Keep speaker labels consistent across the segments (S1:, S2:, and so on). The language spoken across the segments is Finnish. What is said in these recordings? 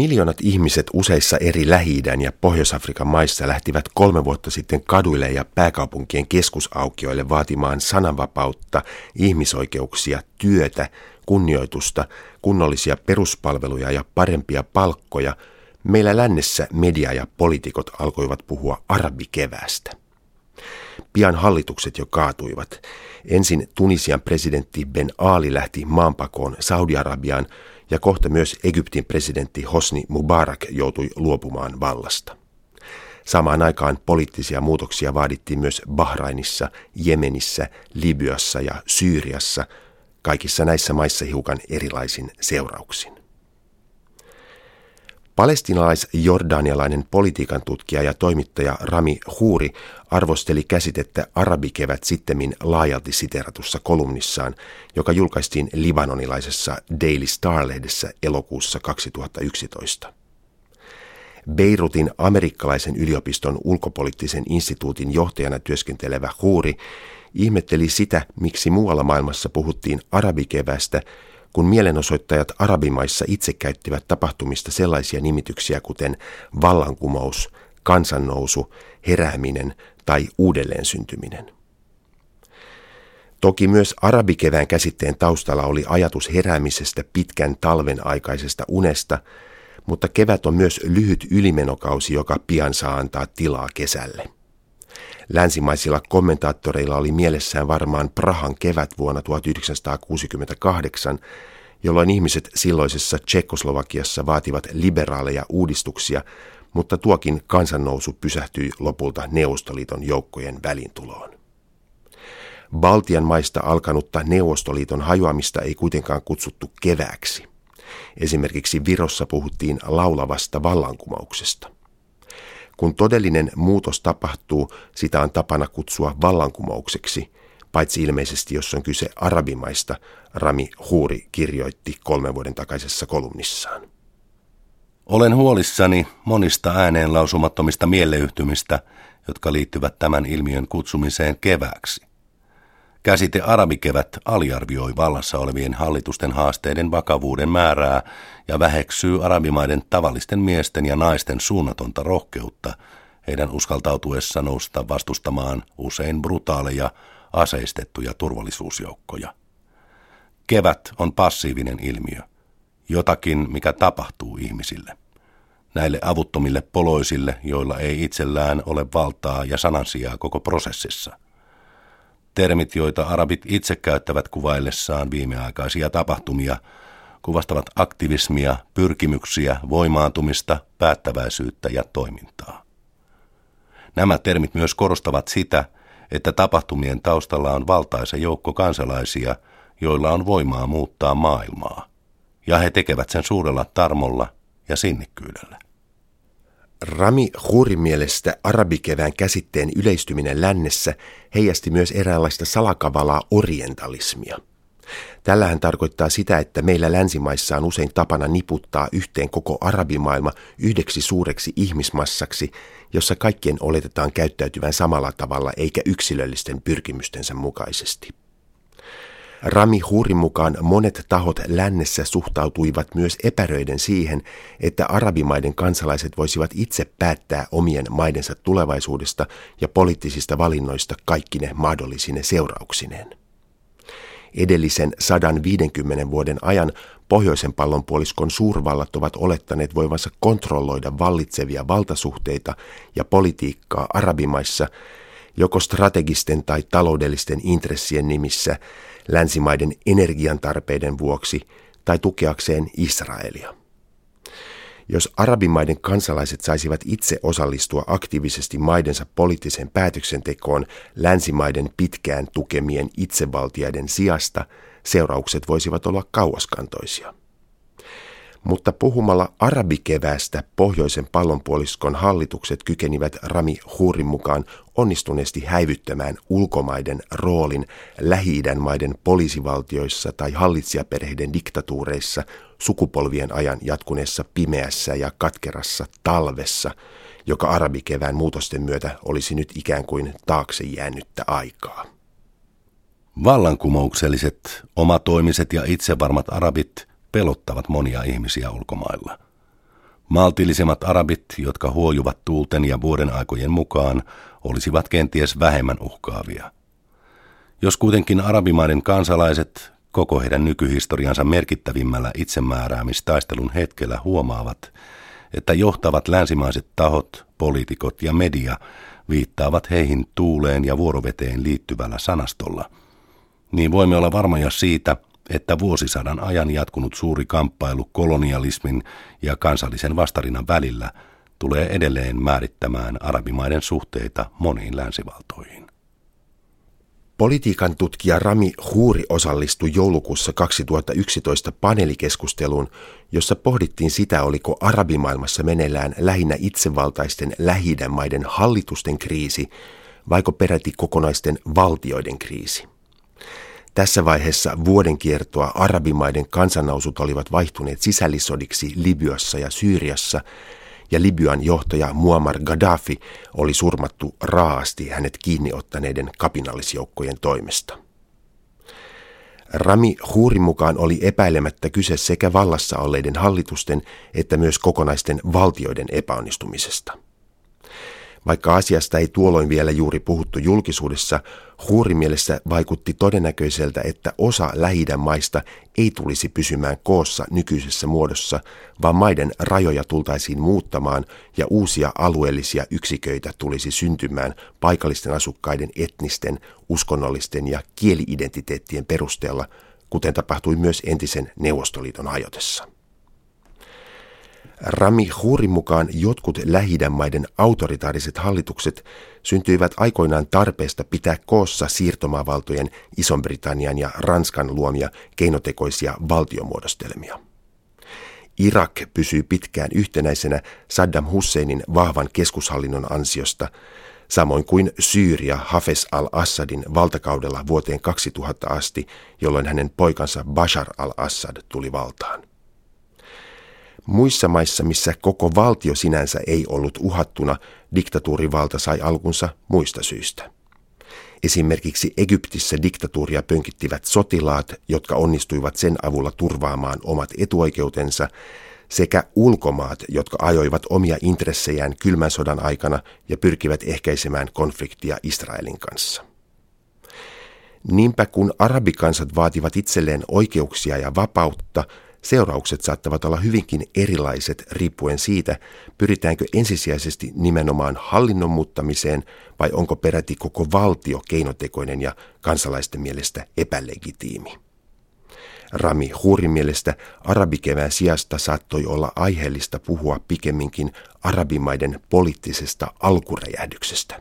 S1: miljoonat ihmiset useissa eri lähi ja Pohjois-Afrikan maissa lähtivät kolme vuotta sitten kaduille ja pääkaupunkien keskusaukioille vaatimaan sananvapautta, ihmisoikeuksia, työtä, kunnioitusta, kunnollisia peruspalveluja ja parempia palkkoja, meillä lännessä media ja poliitikot alkoivat puhua arabikeväästä. Pian hallitukset jo kaatuivat. Ensin Tunisian presidentti Ben Ali lähti maanpakoon Saudi-Arabiaan ja kohta myös Egyptin presidentti Hosni Mubarak joutui luopumaan vallasta. Samaan aikaan poliittisia muutoksia vaadittiin myös Bahrainissa, Jemenissä, Libyassa ja Syyriassa, kaikissa näissä maissa hiukan erilaisin seurauksin. Palestinalais-jordanialainen politiikan tutkija ja toimittaja Rami Huuri arvosteli käsitettä arabikevät sittemmin laajalti siteratussa kolumnissaan, joka julkaistiin libanonilaisessa Daily Star-lehdessä elokuussa 2011. Beirutin amerikkalaisen yliopiston ulkopoliittisen instituutin johtajana työskentelevä Huuri ihmetteli sitä, miksi muualla maailmassa puhuttiin arabikevästä – kun mielenosoittajat arabimaissa itse käyttivät tapahtumista sellaisia nimityksiä kuten vallankumous, kansannousu, herääminen tai uudelleen syntyminen. Toki myös arabikevään käsitteen taustalla oli ajatus heräämisestä pitkän talven aikaisesta unesta, mutta kevät on myös lyhyt ylimenokausi, joka pian saa antaa tilaa kesälle. Länsimaisilla kommentaattoreilla oli mielessään varmaan Prahan kevät vuonna 1968, jolloin ihmiset silloisessa Tsekkoslovakiassa vaativat liberaaleja uudistuksia, mutta tuokin kansannousu pysähtyi lopulta Neuvostoliiton joukkojen välintuloon. Baltian maista alkanutta Neuvostoliiton hajoamista ei kuitenkaan kutsuttu kevääksi. Esimerkiksi Virossa puhuttiin laulavasta vallankumouksesta. Kun todellinen muutos tapahtuu, sitä on tapana kutsua vallankumoukseksi, paitsi ilmeisesti jos on kyse arabimaista, Rami Huuri kirjoitti kolmen vuoden takaisessa kolumnissaan.
S2: Olen huolissani monista ääneen lausumattomista mieleyhtymistä, jotka liittyvät tämän ilmiön kutsumiseen kevääksi. Käsite arabikevät aliarvioi vallassa olevien hallitusten haasteiden vakavuuden määrää ja väheksyy arabimaiden tavallisten miesten ja naisten suunnatonta rohkeutta heidän uskaltautuessa nousta vastustamaan usein brutaaleja aseistettuja turvallisuusjoukkoja. Kevät on passiivinen ilmiö, jotakin mikä tapahtuu ihmisille. Näille avuttomille poloisille, joilla ei itsellään ole valtaa ja sanansijaa koko prosessissa – Termit, joita arabit itse käyttävät kuvaillessaan viimeaikaisia tapahtumia, kuvastavat aktivismia, pyrkimyksiä, voimaantumista, päättäväisyyttä ja toimintaa. Nämä termit myös korostavat sitä, että tapahtumien taustalla on valtaisa joukko kansalaisia, joilla on voimaa muuttaa maailmaa, ja he tekevät sen suurella tarmolla ja sinnikkyydellä.
S1: Rami Hurin mielestä arabikevään käsitteen yleistyminen lännessä heijasti myös eräänlaista salakavalaa orientalismia. Tällähän tarkoittaa sitä, että meillä länsimaissa on usein tapana niputtaa yhteen koko arabimaailma yhdeksi suureksi ihmismassaksi, jossa kaikkien oletetaan käyttäytyvän samalla tavalla eikä yksilöllisten pyrkimystensä mukaisesti. Rami Huurin mukaan monet tahot lännessä suhtautuivat myös epäröiden siihen, että arabimaiden kansalaiset voisivat itse päättää omien maidensa tulevaisuudesta ja poliittisista valinnoista kaikkine mahdollisine seurauksineen. Edellisen 150 vuoden ajan pohjoisen pallonpuoliskon suurvallat ovat olettaneet voivansa kontrolloida vallitsevia valtasuhteita ja politiikkaa arabimaissa joko strategisten tai taloudellisten intressien nimissä länsimaiden energiantarpeiden vuoksi tai tukeakseen Israelia. Jos arabimaiden kansalaiset saisivat itse osallistua aktiivisesti maidensa poliittiseen päätöksentekoon länsimaiden pitkään tukemien itsevaltiaiden sijasta, seuraukset voisivat olla kauaskantoisia mutta puhumalla arabikeväästä pohjoisen pallonpuoliskon hallitukset kykenivät Rami Hurin mukaan onnistuneesti häivyttämään ulkomaiden roolin lähi maiden poliisivaltioissa tai hallitsijaperheiden diktatuureissa sukupolvien ajan jatkuneessa pimeässä ja katkerassa talvessa, joka arabikevään muutosten myötä olisi nyt ikään kuin taakse jäänyttä aikaa.
S2: Vallankumoukselliset, omatoimiset ja itsevarmat arabit – pelottavat monia ihmisiä ulkomailla. Maltillisemmat arabit, jotka huojuvat tuulten ja vuoden aikojen mukaan, olisivat kenties vähemmän uhkaavia. Jos kuitenkin arabimaiden kansalaiset koko heidän nykyhistoriansa merkittävimmällä itsemääräämistaistelun hetkellä huomaavat, että johtavat länsimaiset tahot, poliitikot ja media viittaavat heihin tuuleen ja vuoroveteen liittyvällä sanastolla, niin voimme olla varmoja siitä, että vuosisadan ajan jatkunut suuri kamppailu kolonialismin ja kansallisen vastarinnan välillä tulee edelleen määrittämään arabimaiden suhteita moniin länsivaltoihin.
S1: Politiikan tutkija Rami Huuri osallistui joulukuussa 2011 paneelikeskusteluun, jossa pohdittiin sitä, oliko arabimaailmassa meneillään lähinnä itsevaltaisten lähi maiden hallitusten kriisi, vaiko peräti kokonaisten valtioiden kriisi. Tässä vaiheessa vuoden kiertoa arabimaiden kansannousut olivat vaihtuneet sisällissodiksi Libyassa ja Syyriassa, ja Libyan johtaja Muammar Gaddafi oli surmattu raasti hänet kiinniottaneiden kapinallisjoukkojen toimesta. Rami Huurin mukaan oli epäilemättä kyse sekä vallassa olleiden hallitusten että myös kokonaisten valtioiden epäonnistumisesta. Vaikka asiasta ei tuolloin vielä juuri puhuttu julkisuudessa, mielessä vaikutti todennäköiseltä, että osa lähi maista ei tulisi pysymään koossa nykyisessä muodossa, vaan maiden rajoja tultaisiin muuttamaan ja uusia alueellisia yksiköitä tulisi syntymään paikallisten asukkaiden etnisten, uskonnollisten ja kieliidentiteettien perusteella, kuten tapahtui myös entisen Neuvostoliiton hajotessa. Rami Huurin mukaan jotkut lähi maiden autoritaariset hallitukset syntyivät aikoinaan tarpeesta pitää koossa siirtomaavaltojen Ison-Britannian ja Ranskan luomia keinotekoisia valtiomuodostelmia. Irak pysyy pitkään yhtenäisenä Saddam Husseinin vahvan keskushallinnon ansiosta, samoin kuin Syyria Hafez al-Assadin valtakaudella vuoteen 2000 asti, jolloin hänen poikansa Bashar al-Assad tuli valtaan. Muissa maissa, missä koko valtio sinänsä ei ollut uhattuna, diktatuurivalta sai alkunsa muista syistä. Esimerkiksi Egyptissä diktatuuria pönkittivät sotilaat, jotka onnistuivat sen avulla turvaamaan omat etuoikeutensa, sekä ulkomaat, jotka ajoivat omia intressejään kylmän sodan aikana ja pyrkivät ehkäisemään konfliktia Israelin kanssa. Niinpä kun arabikansat vaativat itselleen oikeuksia ja vapautta, Seuraukset saattavat olla hyvinkin erilaiset riippuen siitä, pyritäänkö ensisijaisesti nimenomaan hallinnon muuttamiseen vai onko peräti koko valtio keinotekoinen ja kansalaisten mielestä epälegitiimi. Rami Huurin mielestä arabikevään sijasta saattoi olla aiheellista puhua pikemminkin arabimaiden poliittisesta alkuräjähdyksestä.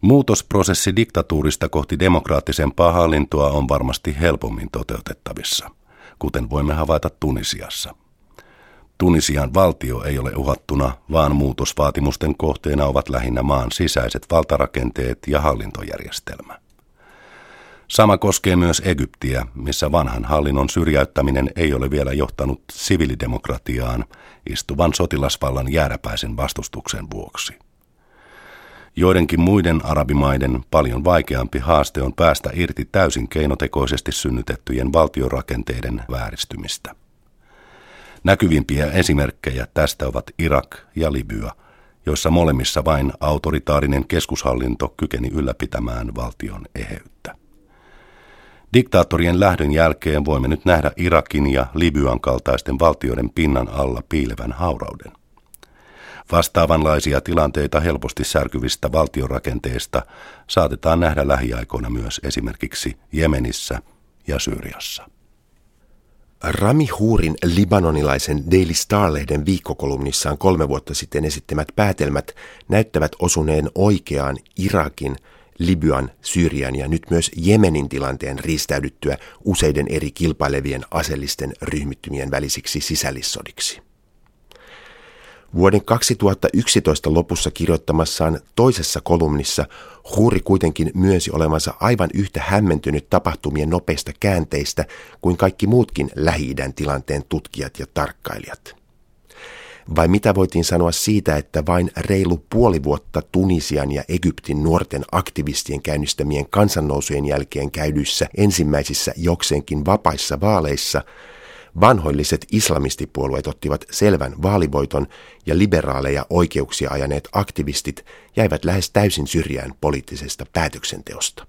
S2: Muutosprosessi diktatuurista kohti demokraattisempaa hallintoa on varmasti helpommin toteutettavissa – kuten voimme havaita Tunisiassa. Tunisian valtio ei ole uhattuna, vaan muutosvaatimusten kohteena ovat lähinnä maan sisäiset valtarakenteet ja hallintojärjestelmä. Sama koskee myös Egyptiä, missä vanhan hallinnon syrjäyttäminen ei ole vielä johtanut sivilidemokratiaan istuvan sotilasvallan jääräpäisen vastustuksen vuoksi. Joidenkin muiden arabimaiden paljon vaikeampi haaste on päästä irti täysin keinotekoisesti synnytettyjen valtiorakenteiden vääristymistä. Näkyvimpiä esimerkkejä tästä ovat Irak ja Libya, joissa molemmissa vain autoritaarinen keskushallinto kykeni ylläpitämään valtion eheyttä. Diktaattorien lähdön jälkeen voimme nyt nähdä Irakin ja Libyan kaltaisten valtioiden pinnan alla piilevän haurauden. Vastaavanlaisia tilanteita helposti särkyvistä valtiorakenteista saatetaan nähdä lähiaikoina myös esimerkiksi Jemenissä ja Syyriassa.
S1: Rami Huurin libanonilaisen Daily Star-lehden viikkokolumnissaan kolme vuotta sitten esittämät päätelmät näyttävät osuneen oikeaan Irakin, Libyan, Syyrian ja nyt myös Jemenin tilanteen riistäydyttyä useiden eri kilpailevien aseellisten ryhmittymien välisiksi sisällissodiksi. Vuoden 2011 lopussa kirjoittamassaan toisessa kolumnissa Huuri kuitenkin myönsi olevansa aivan yhtä hämmentynyt tapahtumien nopeista käänteistä kuin kaikki muutkin lähi tilanteen tutkijat ja tarkkailijat. Vai mitä voitiin sanoa siitä, että vain reilu puoli vuotta Tunisian ja Egyptin nuorten aktivistien käynnistämien kansannousujen jälkeen käydyissä ensimmäisissä jokseenkin vapaissa vaaleissa vanhoilliset islamistipuolueet ottivat selvän vaalivoiton ja liberaaleja oikeuksia ajaneet aktivistit jäivät lähes täysin syrjään poliittisesta päätöksenteosta.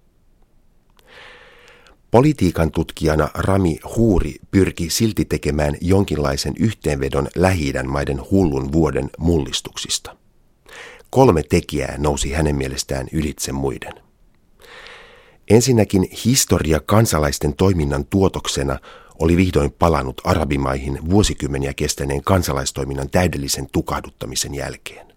S1: Politiikan tutkijana Rami Huuri pyrki silti tekemään jonkinlaisen yhteenvedon lähi maiden hullun vuoden mullistuksista. Kolme tekijää nousi hänen mielestään ylitse muiden. Ensinnäkin historia kansalaisten toiminnan tuotoksena oli vihdoin palannut arabimaihin vuosikymmeniä kestäneen kansalaistoiminnan täydellisen tukahduttamisen jälkeen.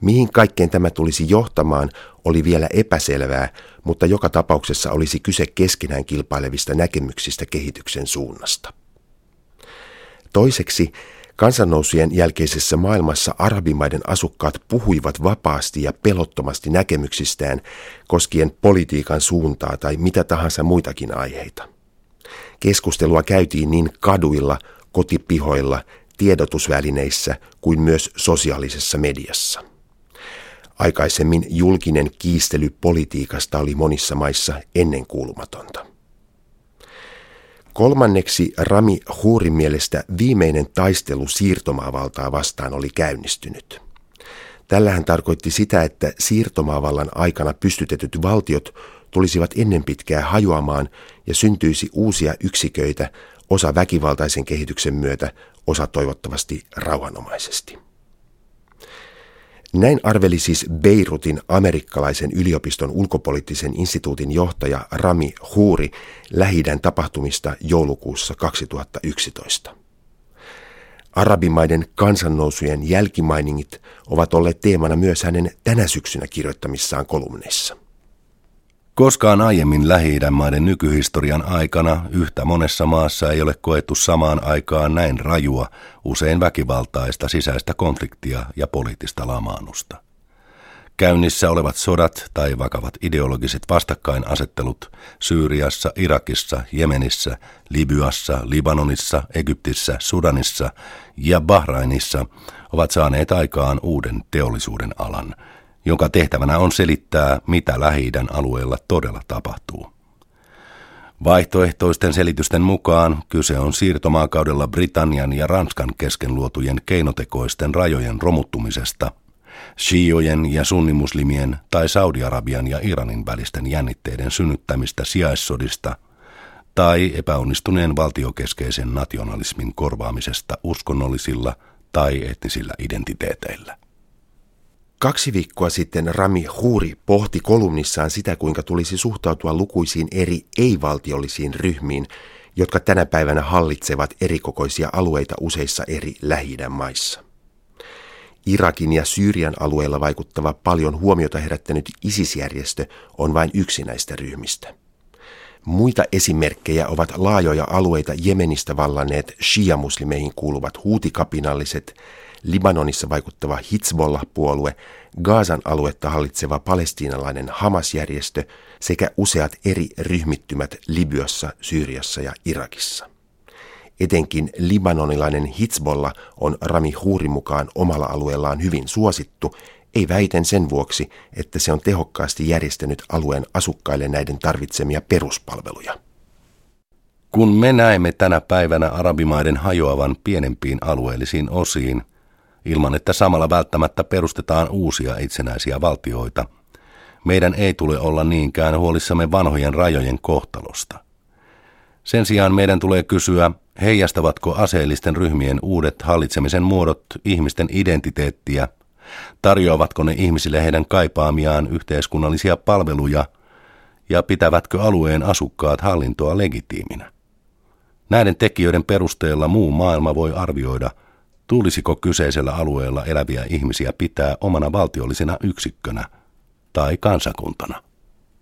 S1: Mihin kaikkeen tämä tulisi johtamaan, oli vielä epäselvää, mutta joka tapauksessa olisi kyse keskenään kilpailevista näkemyksistä kehityksen suunnasta. Toiseksi, kansannousujen jälkeisessä maailmassa arabimaiden asukkaat puhuivat vapaasti ja pelottomasti näkemyksistään koskien politiikan suuntaa tai mitä tahansa muitakin aiheita. Keskustelua käytiin niin kaduilla, kotipihoilla, tiedotusvälineissä kuin myös sosiaalisessa mediassa. Aikaisemmin julkinen kiistely politiikasta oli monissa maissa ennenkuulumatonta. Kolmanneksi Rami Huurin mielestä viimeinen taistelu siirtomaavaltaa vastaan oli käynnistynyt. Tällähän tarkoitti sitä, että siirtomaavallan aikana pystytetyt valtiot tulisivat ennen pitkää hajoamaan ja syntyisi uusia yksiköitä, osa väkivaltaisen kehityksen myötä, osa toivottavasti rauhanomaisesti. Näin arveli siis Beirutin amerikkalaisen yliopiston ulkopoliittisen instituutin johtaja Rami Huuri lähidän tapahtumista joulukuussa 2011. Arabimaiden kansannousujen jälkimainingit ovat olleet teemana myös hänen tänä syksynä kirjoittamissaan kolumneissa.
S2: Koskaan aiemmin lähi maiden nykyhistorian aikana yhtä monessa maassa ei ole koettu samaan aikaan näin rajua, usein väkivaltaista sisäistä konfliktia ja poliittista lamaannusta. Käynnissä olevat sodat tai vakavat ideologiset vastakkainasettelut Syyriassa, Irakissa, Jemenissä, Libyassa, Libanonissa, Egyptissä, Sudanissa ja Bahrainissa ovat saaneet aikaan uuden teollisuuden alan – jonka tehtävänä on selittää, mitä lähi alueella todella tapahtuu. Vaihtoehtoisten selitysten mukaan kyse on siirtomaakaudella Britannian ja Ranskan kesken luotujen keinotekoisten rajojen romuttumisesta, shiojen ja sunnimuslimien tai Saudi-Arabian ja Iranin välisten jännitteiden synnyttämistä sijaissodista tai epäonnistuneen valtiokeskeisen nationalismin korvaamisesta uskonnollisilla tai etnisillä identiteeteillä.
S1: Kaksi viikkoa sitten Rami Huuri pohti kolumnissaan sitä, kuinka tulisi suhtautua lukuisiin eri ei-valtiollisiin ryhmiin, jotka tänä päivänä hallitsevat erikokoisia alueita useissa eri lähi maissa. Irakin ja Syyrian alueella vaikuttava paljon huomiota herättänyt ISIS-järjestö on vain yksi näistä ryhmistä. Muita esimerkkejä ovat laajoja alueita Jemenistä vallanneet shia-muslimeihin kuuluvat huutikapinalliset, Libanonissa vaikuttava Hizbollah-puolue, Gaasan aluetta hallitseva palestiinalainen Hamas-järjestö sekä useat eri ryhmittymät Libyassa, Syyriassa ja Irakissa. Etenkin libanonilainen Hizbollah on Rami Huurin mukaan omalla alueellaan hyvin suosittu, ei väiten sen vuoksi, että se on tehokkaasti järjestänyt alueen asukkaille näiden tarvitsemia peruspalveluja.
S2: Kun me näemme tänä päivänä arabimaiden hajoavan pienempiin alueellisiin osiin, ilman että samalla välttämättä perustetaan uusia itsenäisiä valtioita. Meidän ei tule olla niinkään huolissamme vanhojen rajojen kohtalosta. Sen sijaan meidän tulee kysyä, heijastavatko aseellisten ryhmien uudet hallitsemisen muodot ihmisten identiteettiä, tarjoavatko ne ihmisille heidän kaipaamiaan yhteiskunnallisia palveluja ja pitävätkö alueen asukkaat hallintoa legitiiminä. Näiden tekijöiden perusteella muu maailma voi arvioida – Tulisiko kyseisellä alueella eläviä ihmisiä pitää omana valtiollisena yksikkönä tai kansakuntana?